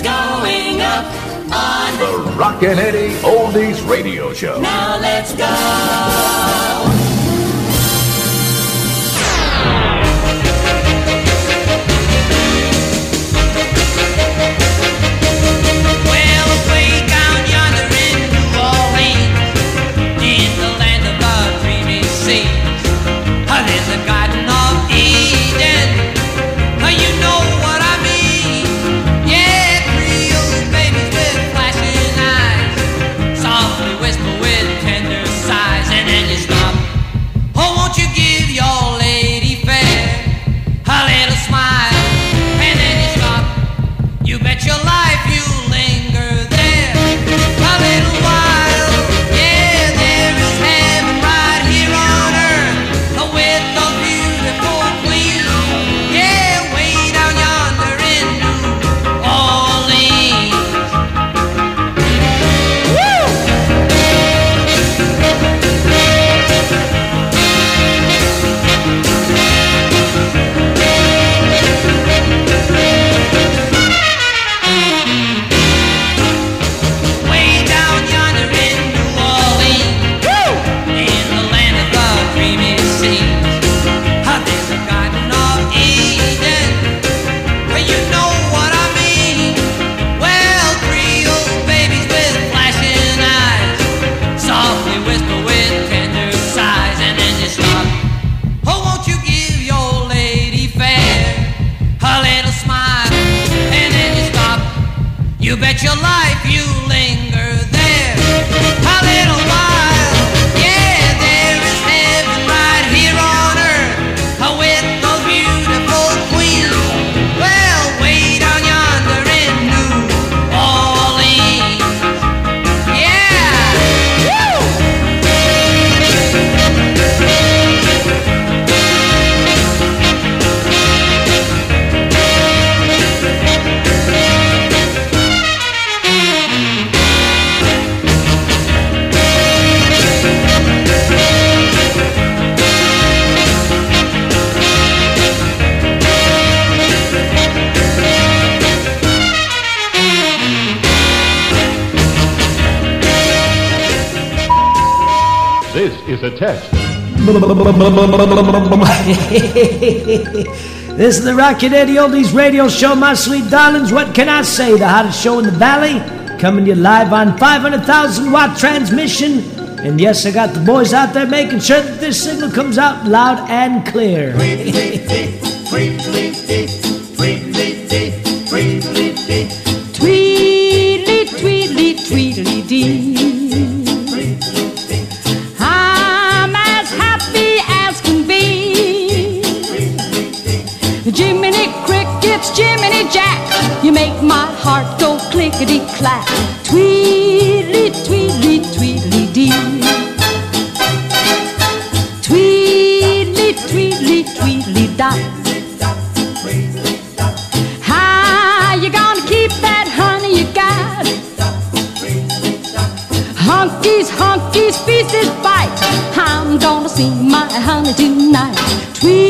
Curtains going up on. The Rockin' Eddie Oldies Radio Show. Now let's go. This is the Rockin' Eddie Oldies radio show, my sweet darlings. What can I say? The hottest show in the valley, coming to you live on 500,000 watt transmission. And yes, I got the boys out there making sure that this signal comes out loud and clear. Tweedly, tweedly, tweedly. Crickets, Jiminy Jack, you make my heart go clickety clack. Tweedly, tweedly, tweedly dee. Tweedly, tweedly, tweedly dot. How you gonna keep that honey you got? Honkies, feast is bite. I'm gonna see my honey tonight. Tweedly,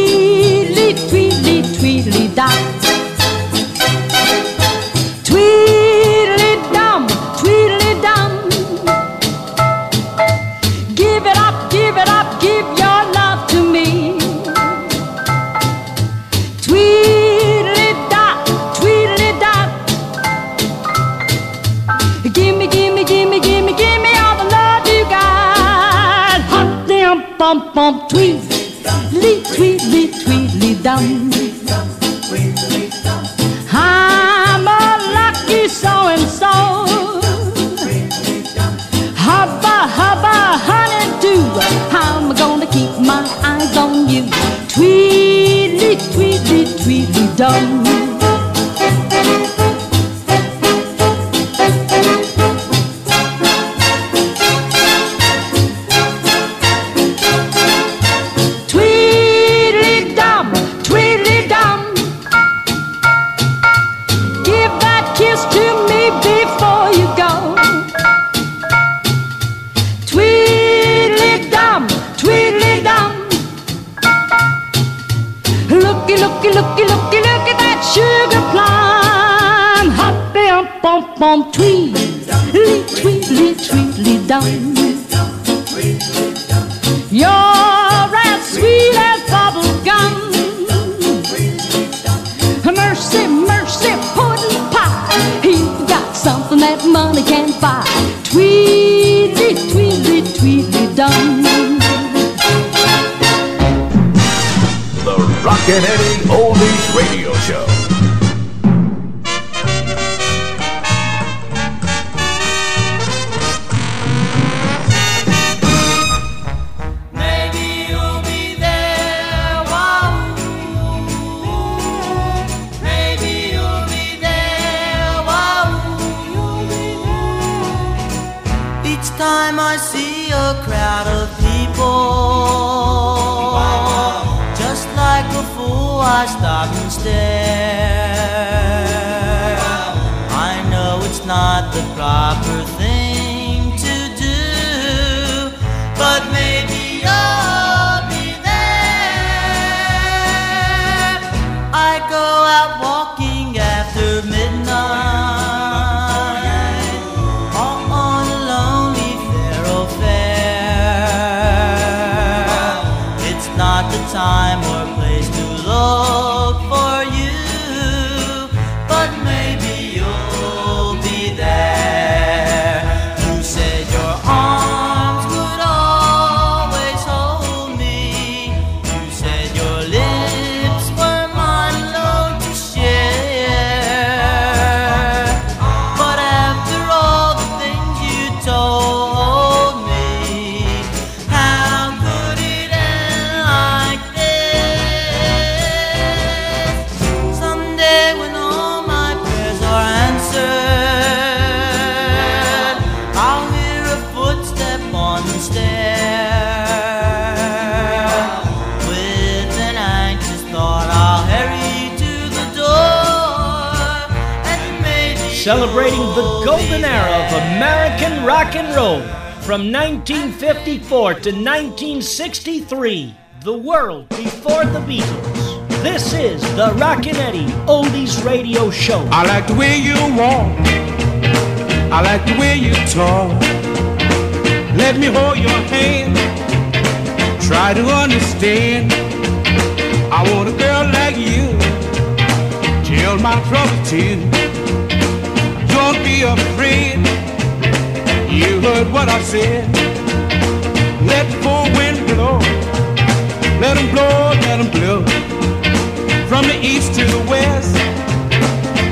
Mercy, mercy, pudding pie. You got something that money can't buy. Tweedly, tweedly, tweedly dum. The Rockin' Eddie footstep on the stair. With an anxious thought, I'll hurry to the door and maybe Celebrating the golden era of. American rock and roll from 1954 to 1963, the world before the Beatles. This is the Rockin' Eddie Oldies Radio Show. I like the way you walk. I like the way you talk. Let me hold your hand. Try to understand. I want a girl like you. Tell my trouble too. Don't be afraid. You heard what I said. Let the four wind blow. Let Let 'em blow, let let 'em blow. From the east to the west.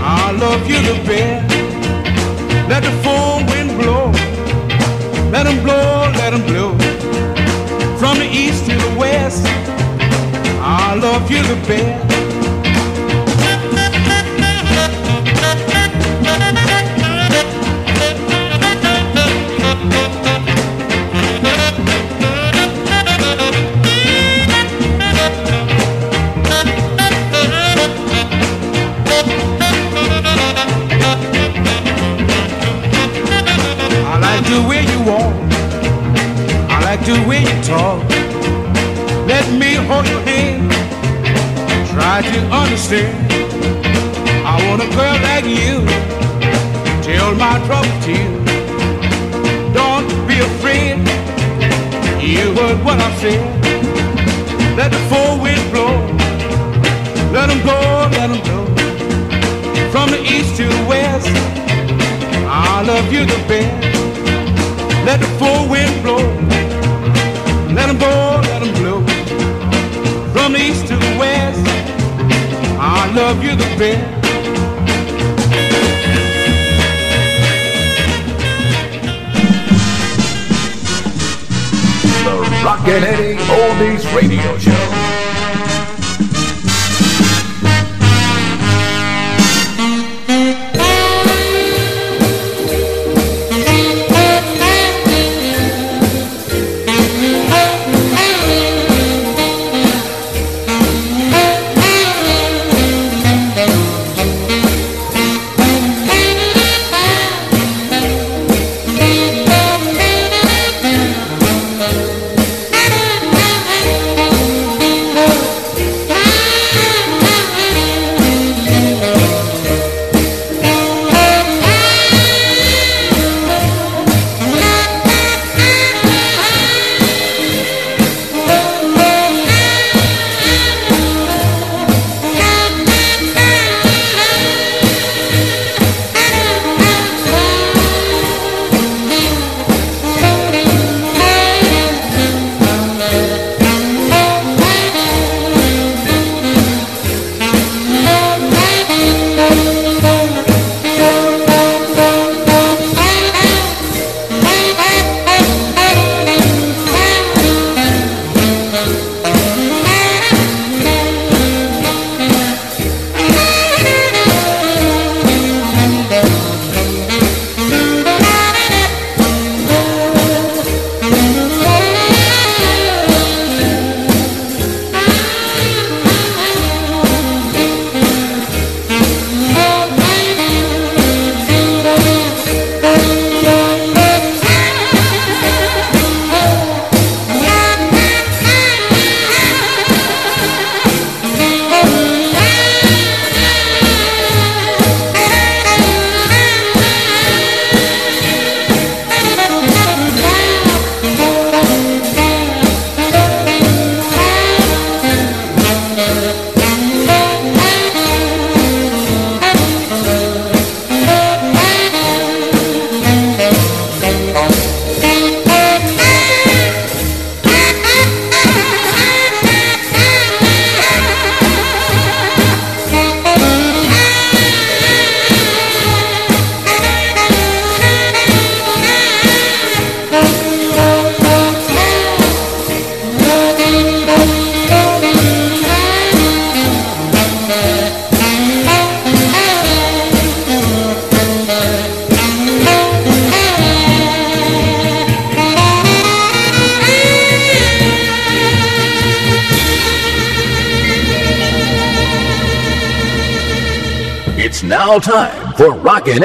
I love you the best. Let the full wind. Let 'em blow, let 'em blow. From the east to the west. I love you the best. The way you talk. Let me hold your hand. Try to understand. I want a girl like you. Tell my trouble to you. Don't be afraid. You heard what I said. Let the four wind blow. Let 'em blow, let 'em blow. From the east to the west. I love you the best. Let the full wind blow. Blow, let 'em blow. From the east to the west. I love you the best. The Rockin' Eddie Oldies Radio Show.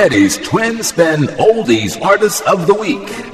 Betty's Twin Spin Oldies Artist of the Week.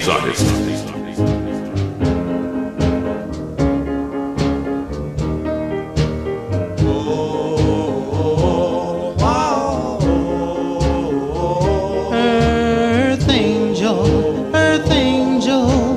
Earth angel, earth angel.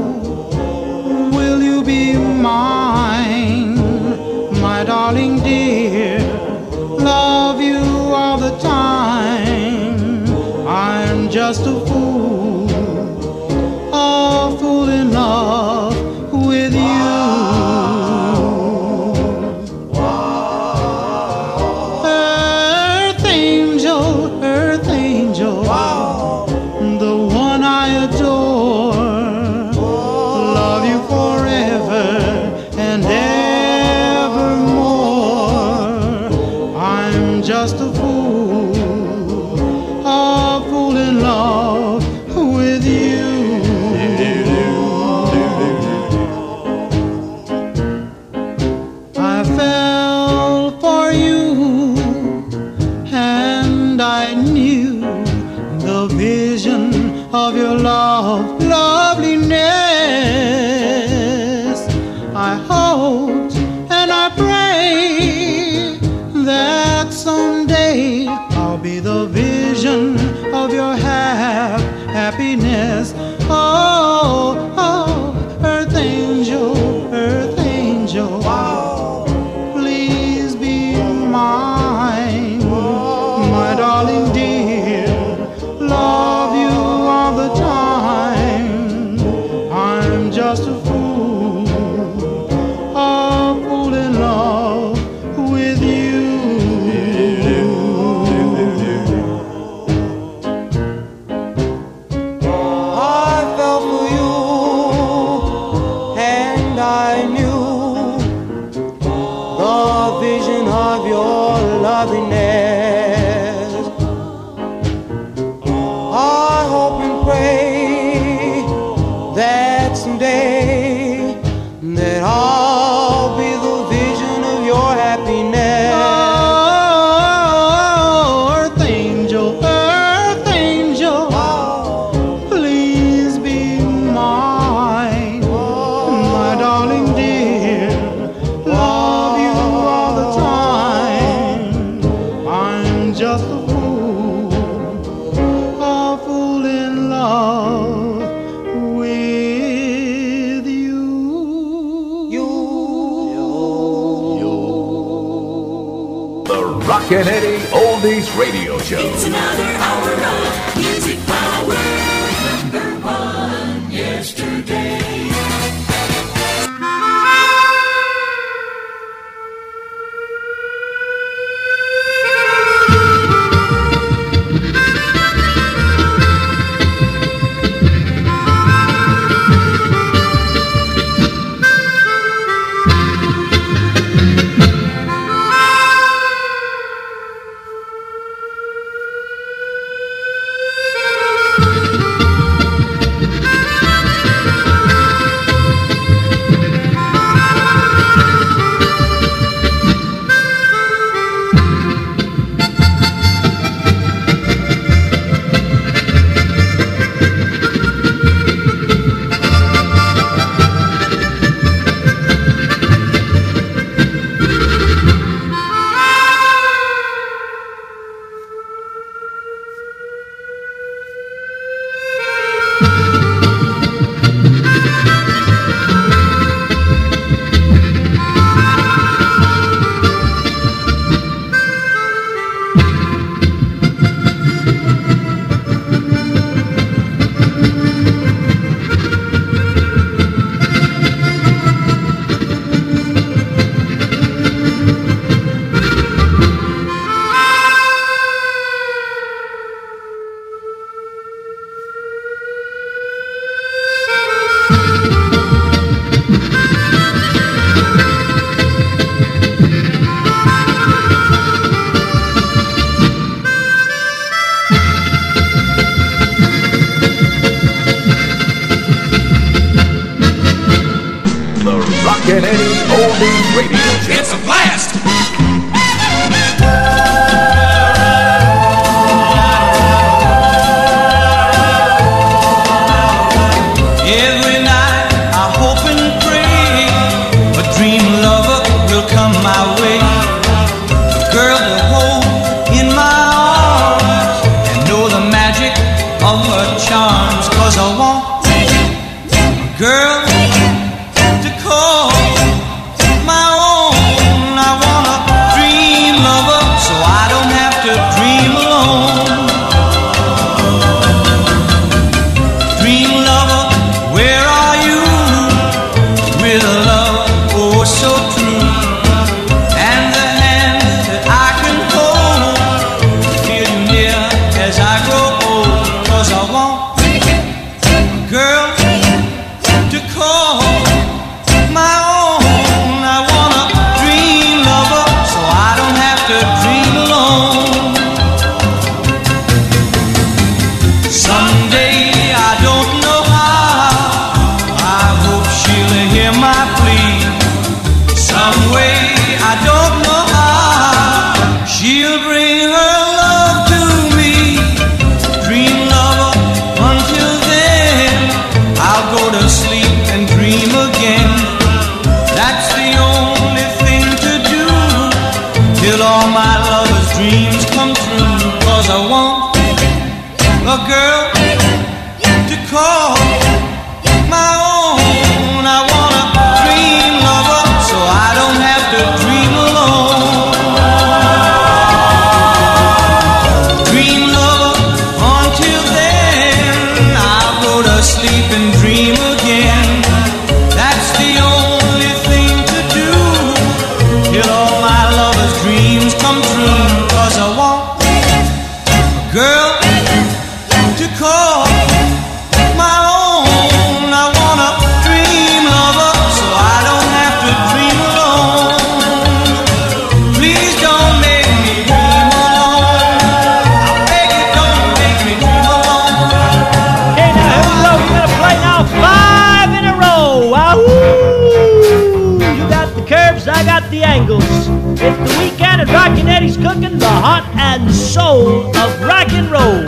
soul of rock and roll.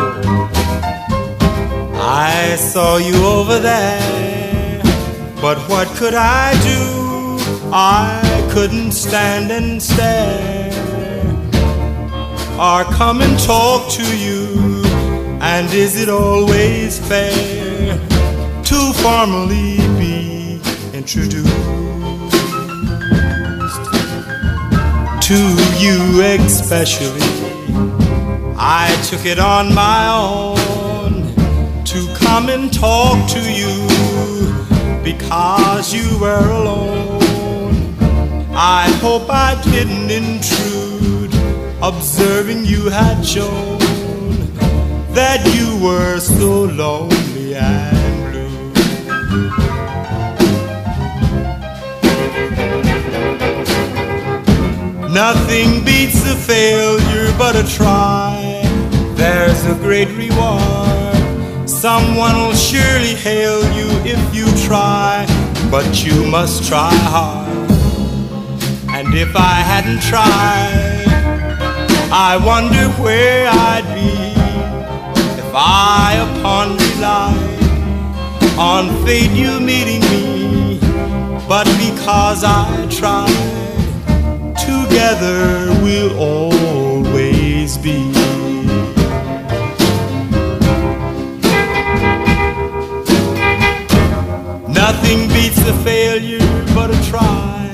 I saw you over there, but what could I do? I couldn't stand and stare, or come and talk to you. And is it always fair to formally be introduced to you, especially? I took it on my own to come and talk to you because you were alone. I hope I didn't intrude, observing you had shown that you were so lonely and blue. Nothing beats a failure but a try. There's a great reward. Someone will surely hail you if you try, but you must try hard. And if I hadn't tried, I wonder where I'd be if I upon relied on fate you meeting me. But because I tried, together we'll always Nothing beats a failure but a try.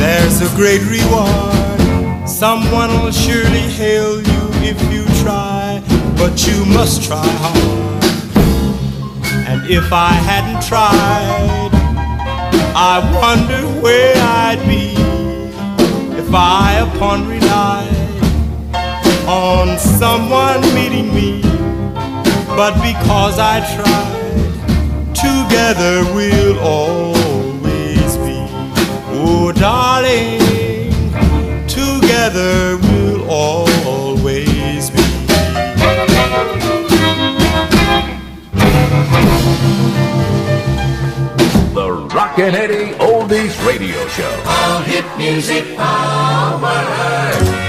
There's a great reward. Someone will surely hail you if you try, but you must try hard. And if I hadn't tried, I wonder where I'd be if I upon relied on someone meeting me. But because I tried, together we'll always be. Oh, darling, together we'll always be. The Rockin' Eddie Oldies Radio Show. All hit music power.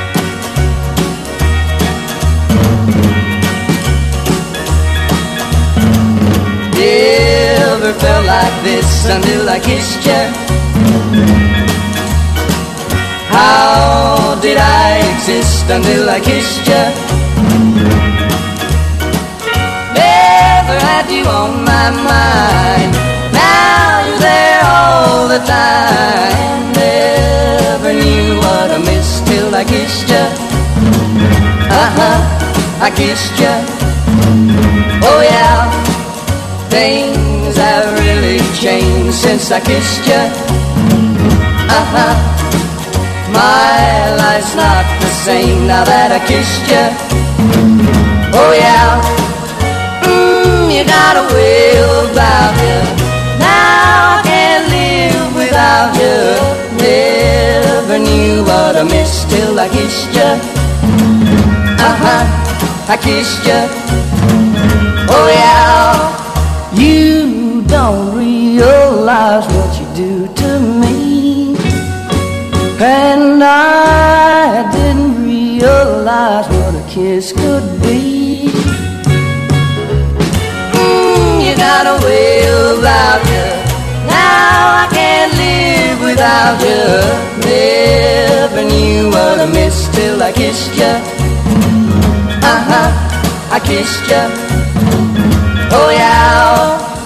Never felt like this until I kissed you. How did I exist until I kissed you? Never had you on my mind. Now you're there all the time. Never knew what I missed till I kissed you. Uh huh, I kissed you. Oh yeah. Things have really changed since I kissed you. Uh huh. My life's not the same now that I kissed you. Oh yeah. Mmm, you got a way about you. Now I can't live without you. Never knew what I missed till I kissed you. Uh huh. I kissed you. Don't realize what you do to me. And I didn't realize what a kiss could be. Mm, you got a way about you. Now I can't live without you. Never knew what I missed till I kissed you. Uh huh, I kissed you. Oh yeah,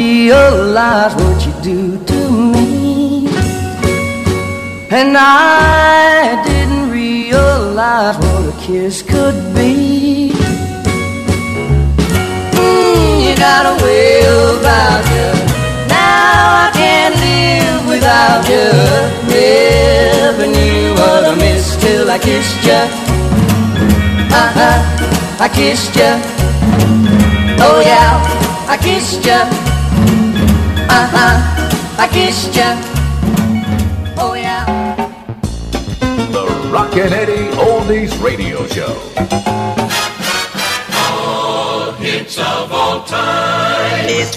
realize what you do to me. And I didn't realize what a kiss could be. Mm, you got a way about you. Now I can't live without you. Never knew what I missed till I kissed you. Uh huh, I kissed you. Oh yeah, I kissed ya. Uh huh, I kissed ya. Oh yeah. The Rockin' Eddie Oldies Radio Show. All hits of all time. It's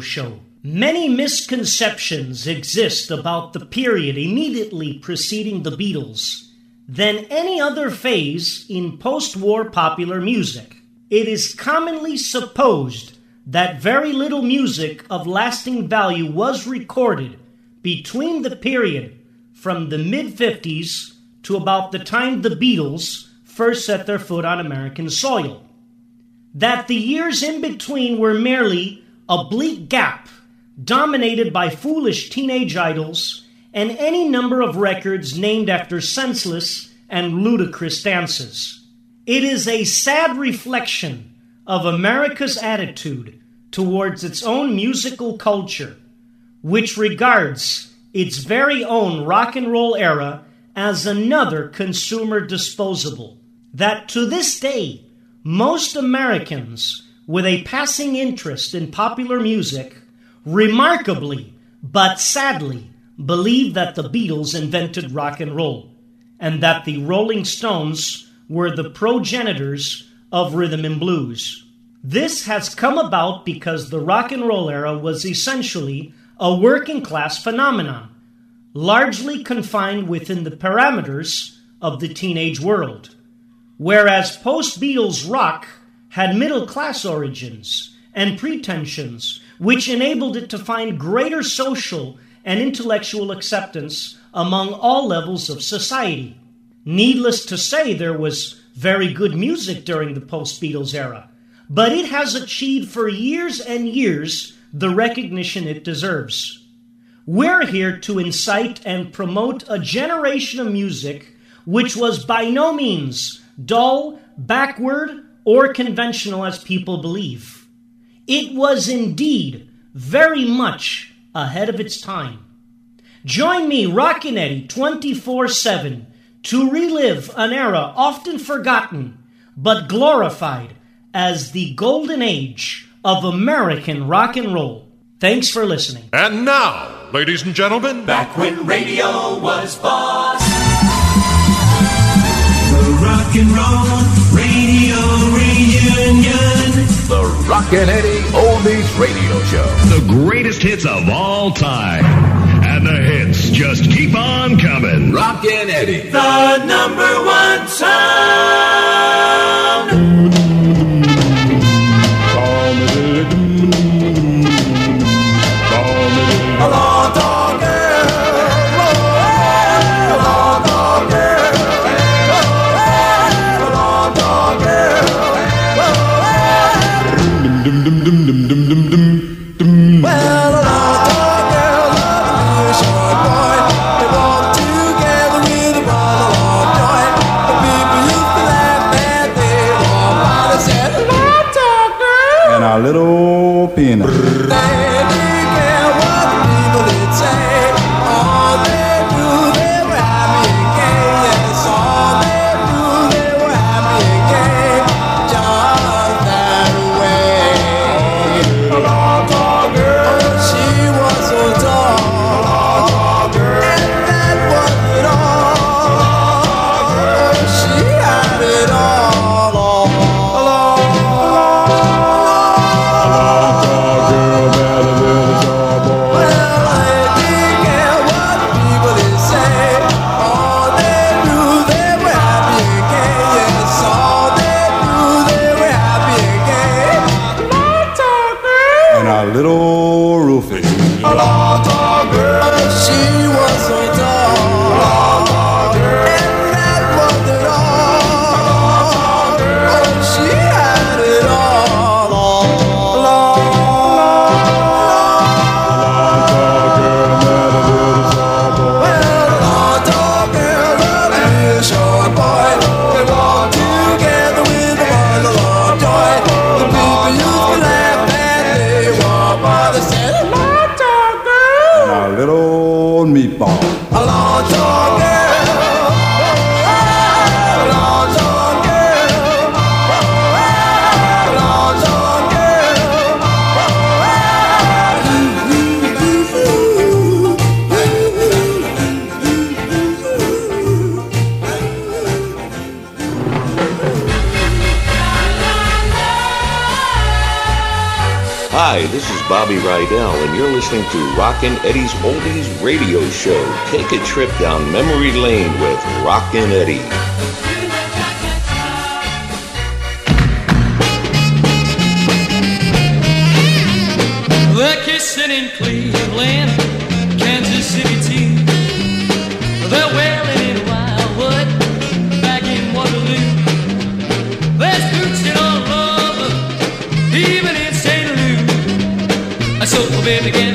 show. Many misconceptions exist about the period immediately preceding the Beatles than any other phase in post war popular music. It is commonly supposed that very little music of lasting value was recorded between the period from the mid 50s to about the time the Beatles first set their foot on American soil. That the years in between were merely a bleak gap dominated by foolish teenage idols and any number of records named after senseless and ludicrous dances. It is a sad reflection of America's attitude towards its own musical culture, which regards its very own rock and roll era as another consumer disposable. That to this day, most Americans with a passing interest in popular music remarkably but sadly believe that the Beatles invented rock and roll and that the Rolling Stones were the progenitors of rhythm and blues. This has come about because the rock and roll era was essentially a working class phenomenon, largely confined within the parameters of the teenage world. Whereas post Beatles rock had middle class origins and pretensions, which enabled it to find greater social and intellectual acceptance among all levels of society. Needless to say, there was very good music during the post Beatles era but it has achieved for years and years the recognition it deserves. We're here to incite and promote a generation of music which was by no means dull, backward, or conventional as people believe. It was indeed very much ahead of its time. Join me, Rockin' Eddie, 24 7 to relive an era often forgotten but glorified as the golden age of American rock and roll. Thanks for listening. And now, ladies and gentlemen, back when radio was boss. The Rock and Roll Rockin' Eddie Oldies Radio Show. The greatest hits of all time. And the hits just keep on coming. Rockin' Eddie. The number one sound. A Hi, this is Bobby Rydell, and you're listening to Rockin' Eddie's Oldies Radio Show. Take a trip down memory lane with Rockin' Eddie. The kissing in Cleveland. baby, again.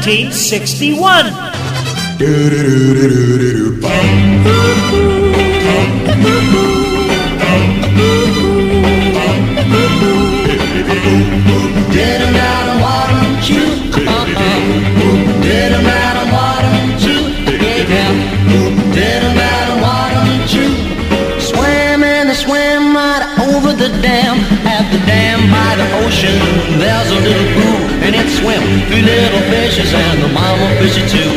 1961. fishy too.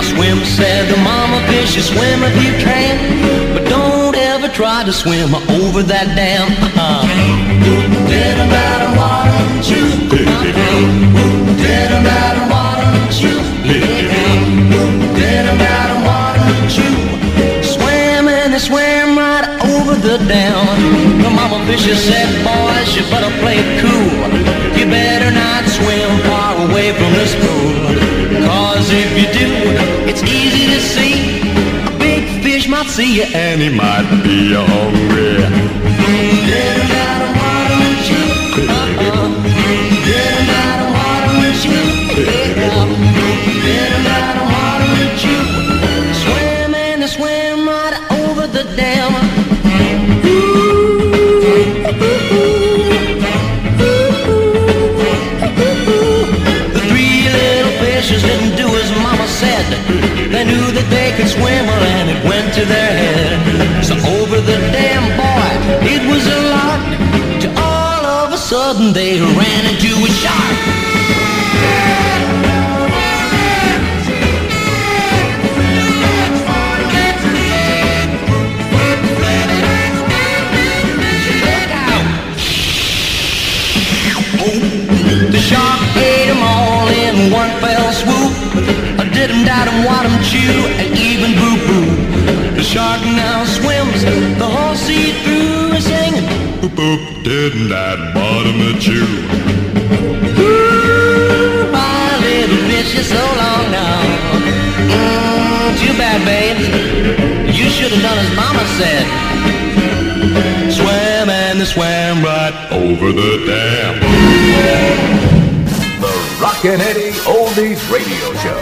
A swimmer said "The mama fish, you swim if you can, but don't ever try to swim over that dam. Uh-uh. Dead about a water, you. Dead about a water, you. Dead about a water, you. Swim and they swam right over the dam. The mama fish said, boys, you better play it cool. You better not swim far away from this pool if you do, it's easy to see. A big fish might see you and he might be hungry. Get him out of water and shoot. Get him out of water and shoot. Get him out of water and shoot. Radio Show.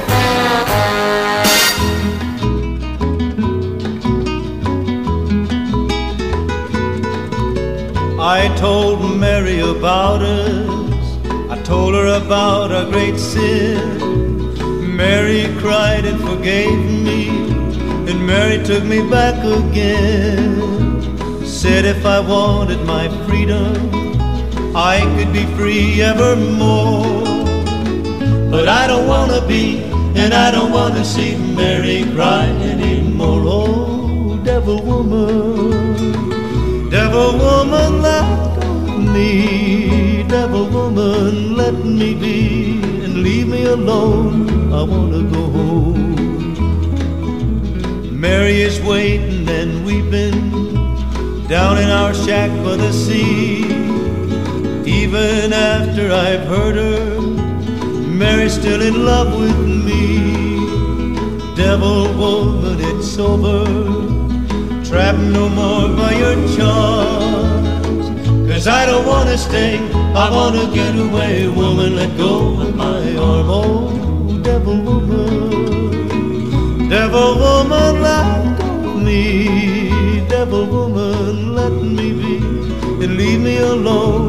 I told Mary about us. I told her about our great sin. Mary cried and forgave me. And Mary took me back again. Said if I wanted my freedom, I could be free evermore. But I don't wanna be, and I don't wanna see Mary cry anymore. Oh, devil woman, devil woman, let me, devil woman, let me be, and leave me alone. I wanna go home. Mary is waiting and weeping down in our shack by the sea. Even after I've hurt her, Mary's still in love with me. Devil woman, it's over. Trapped no more by your charms. Cause I don't wanna stay, I wanna get away. Woman, let go of my arm. Oh, devil woman, devil woman, let go me. Devil woman, let me be and leave me alone.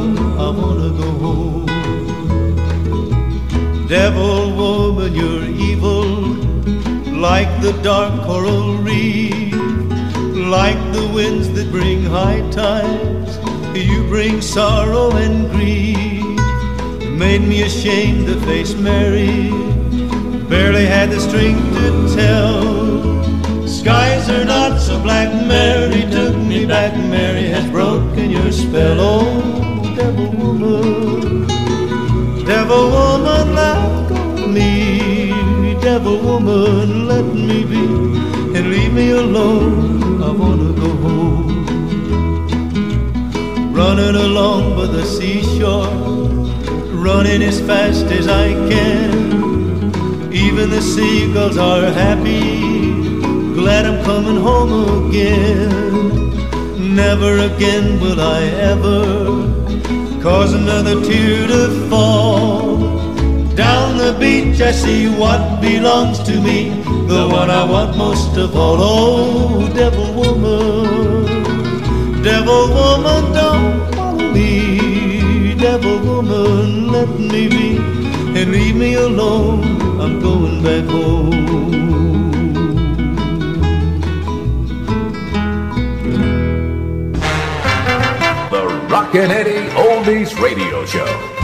Devil woman, you're evil, like the dark coral reef, like the winds that bring high tides. You bring sorrow and grief. Made me ashamed to face Mary. Barely had the strength to tell. Skies are not so black. Mary took me back. Mary has broken your spell. Oh, devil woman. Devil woman, of Devil woman, let me be and leave me alone. I wanna go home. Running along by the seashore, running as fast as I can. Even the seagulls are happy, glad I'm coming home again. Never again will I ever cause another tear to fall. I see what belongs to me, the one I want most of all. Oh, devil woman, devil woman, don't follow me. Devil woman, let me be and leave me alone. I'm going back home. The Rockin' Eddie Oldies Radio Show.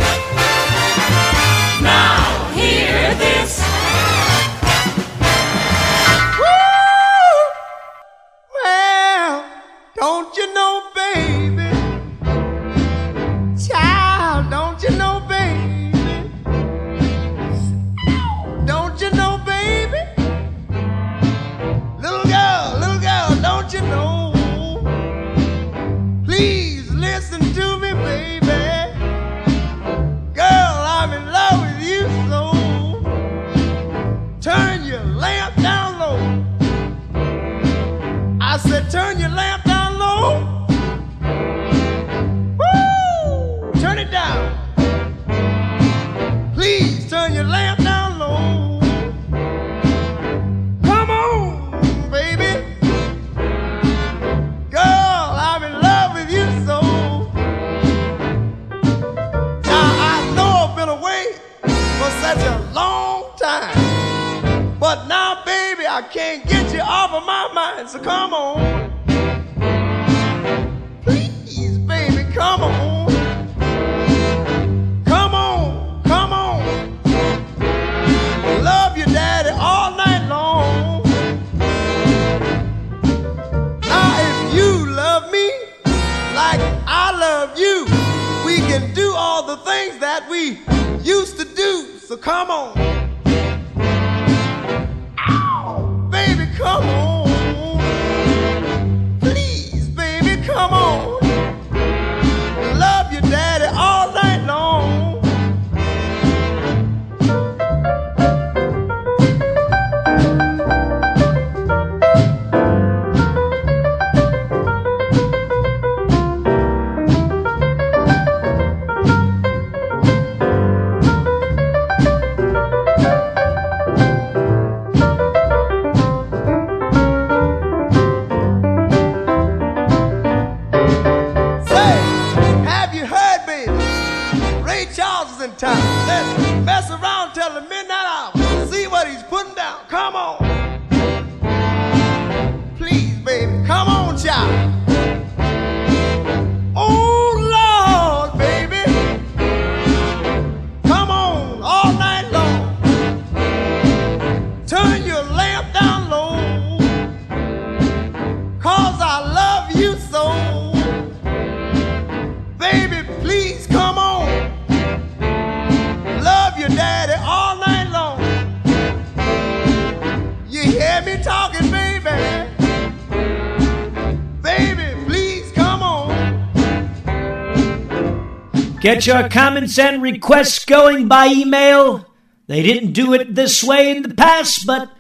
Get your comments and requests going by email. They didn't do it this way in the past, but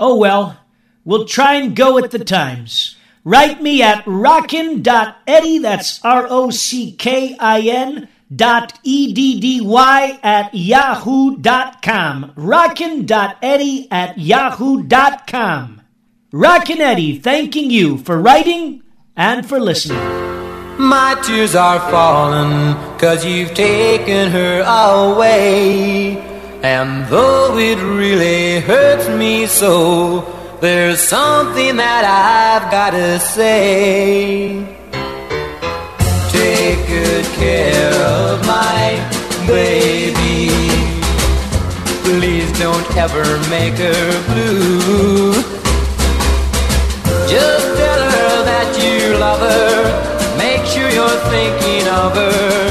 oh well. We'll try and go with the times. Write me at rockin.eddie, that's R O C K I N dot E D D Y at yahoo.com. Rockin.eddie at yahoo.com. Rockin' Eddie thanking you for writing and for listening. My tears are falling cause you've taken her away. And though it really hurts me so, there's something that I've gotta say. Take good care of my baby. Please don't ever make her blue. Just tell her that you love her. You're thinking of her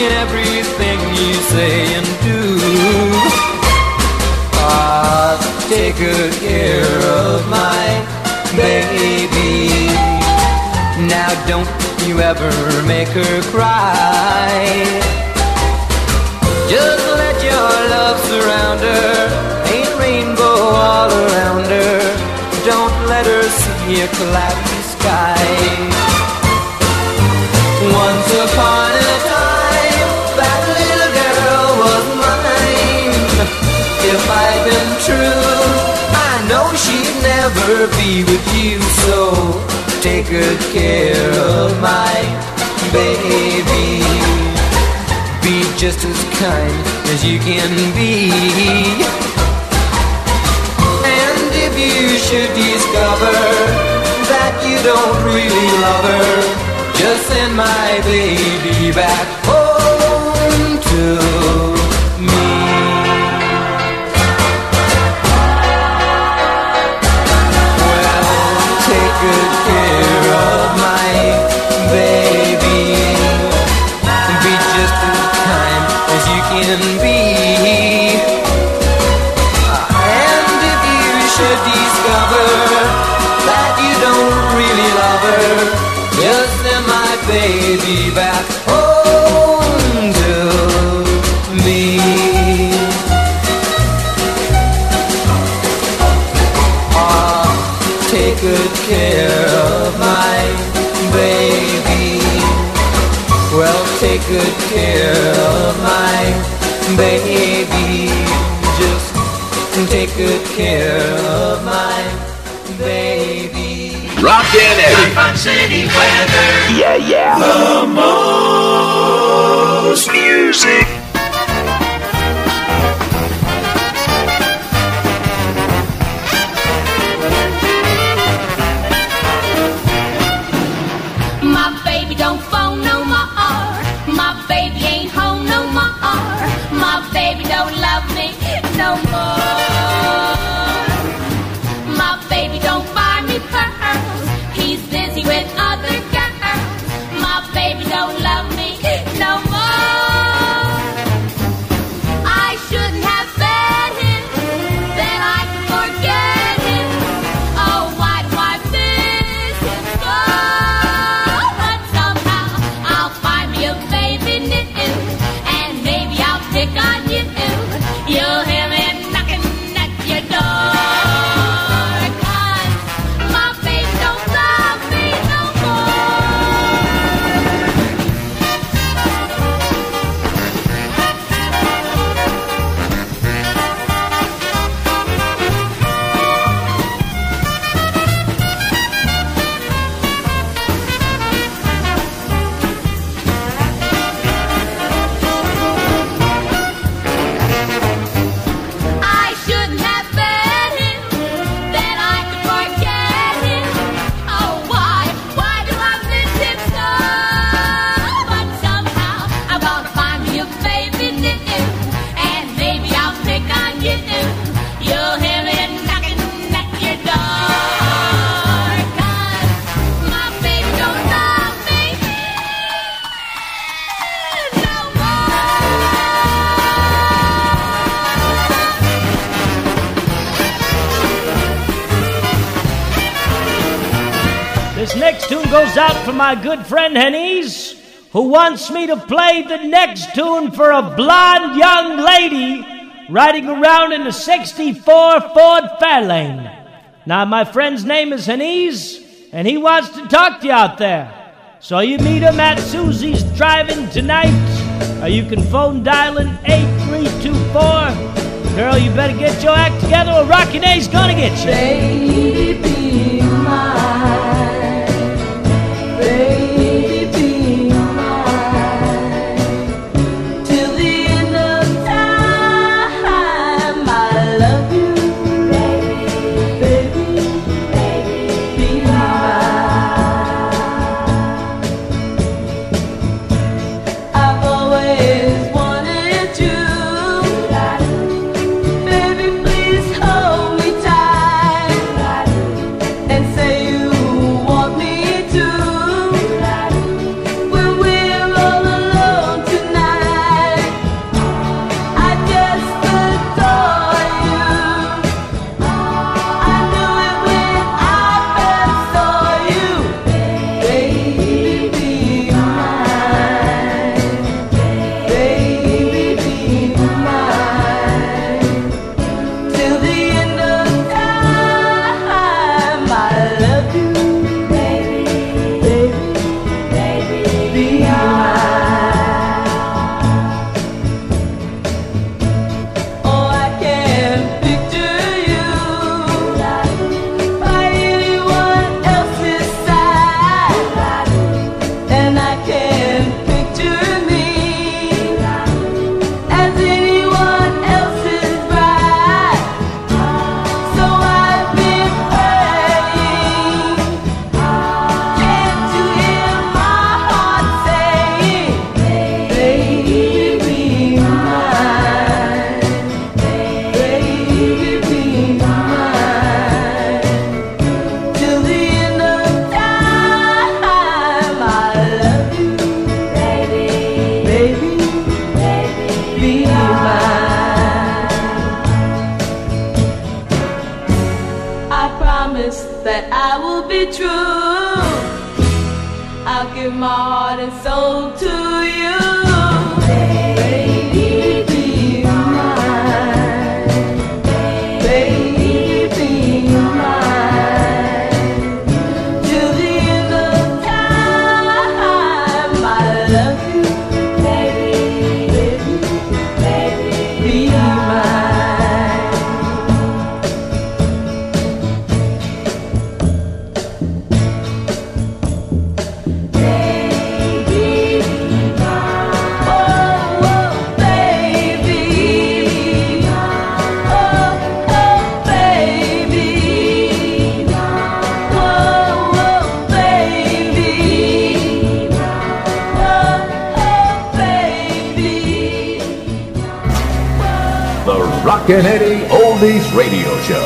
in everything you say and do. Ah, take good care of my baby. Now don't you ever make her cry. Just let your love surround her. Ain't rainbow all around her. Don't let her see a cloudy sky. Once upon a time, that little girl was mine. If I'd been true, I know she'd never be with you. So take good care of my baby. Be just as kind as you can be. And if you should discover that you don't really love her, just send my baby back back home to me. Ah, take good care of my baby. Well, take good care of my baby. Just take good care of my. Rockin' Eddie. Fun City weather. Yeah, yeah. The most music. my good friend Hennies, who wants me to play the next tune for a blonde young lady riding around in a 64 Ford Fairlane. Now, my friend's name is Hanese, and he wants to talk to you out there. So you meet him at Susie's Driving tonight, or you can phone dialing 8324. Girl, you better get your act together, or Rockin' Eddie's gonna get you. Baby, my. Kennedy Oldies Radio Show.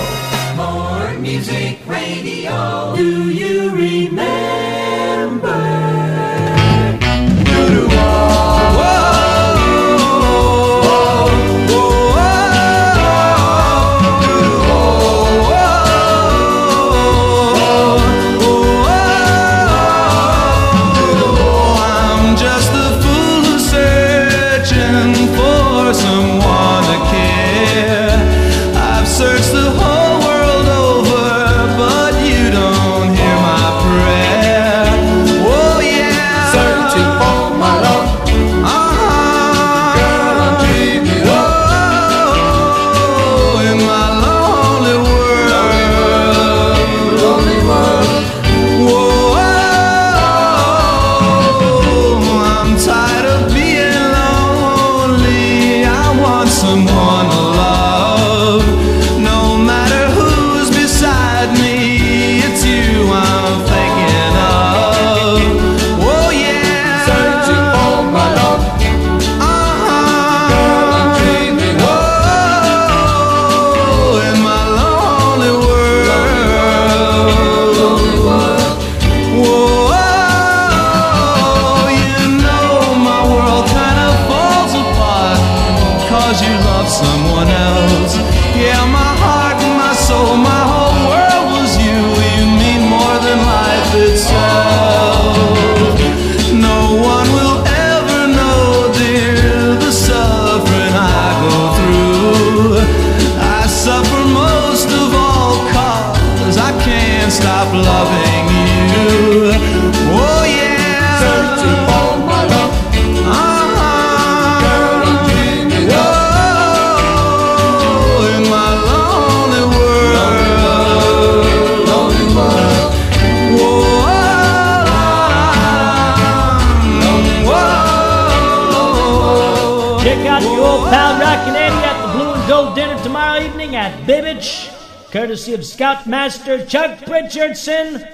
Of Scoutmaster Chuck Richardson.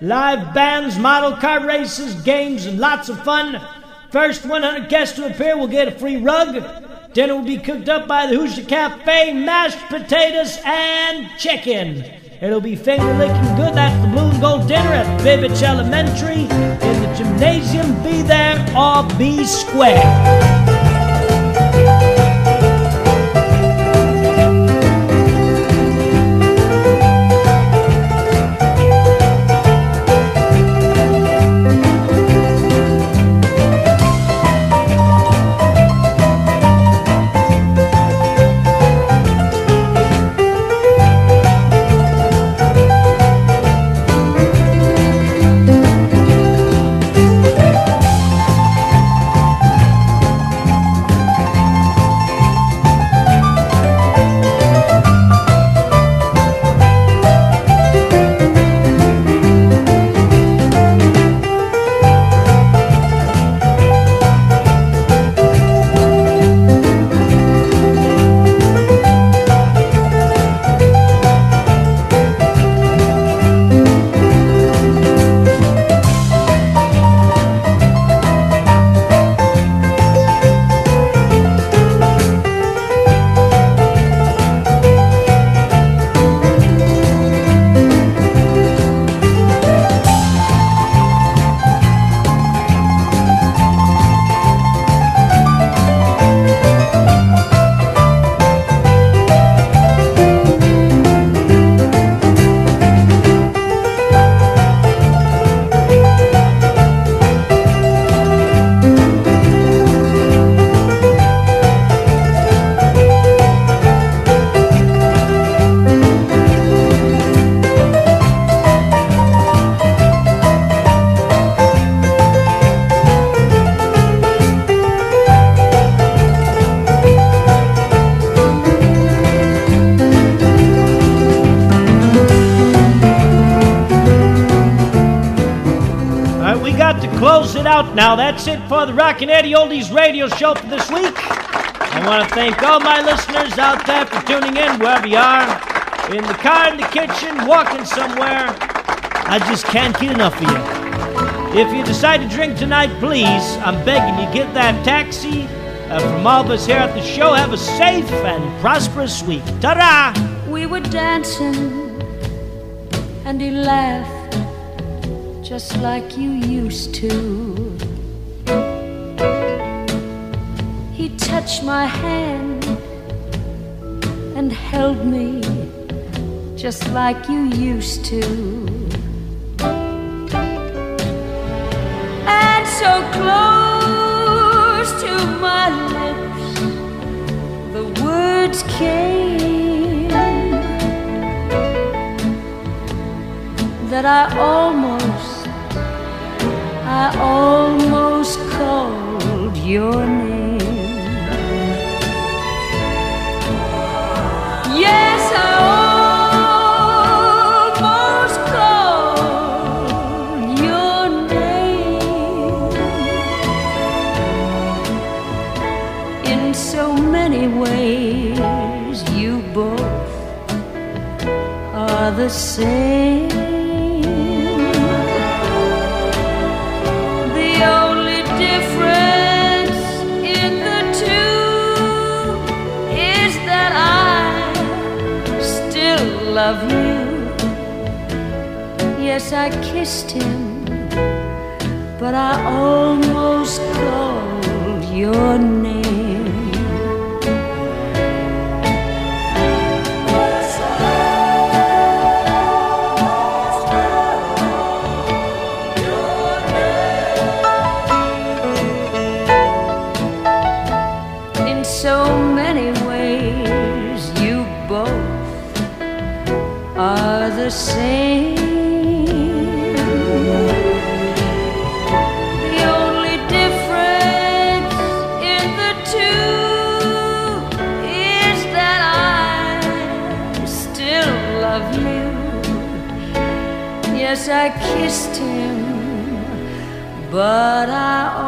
Live bands, model car races, games, and lots of fun. First 100 guests to appear will get a free rug. Dinner will be cooked up by the Hoosier Cafe, mashed potatoes and chicken. It'll be finger licking good. That's the Blue and Gold dinner at Bibbich Elementary in the gymnasium. Be there or be square. For the Rockin' Eddie Oldies radio show for this week. I want to thank all my listeners out there for tuning in wherever you are. In the car, in the kitchen, walking somewhere. I just can't get enough of you. If you decide to drink tonight, please, I'm begging you, get that taxi. Uh, from all of us here at the show, have a safe and prosperous week. Ta-da! We were dancing, and he laughed just like you used to. Touched my hand and held me just like you used to. And so close to my lips, the words came that I almost, I almost called your name. Same. The only difference in the two is that I still love you. Yes, I kissed him, but I almost called your name. But I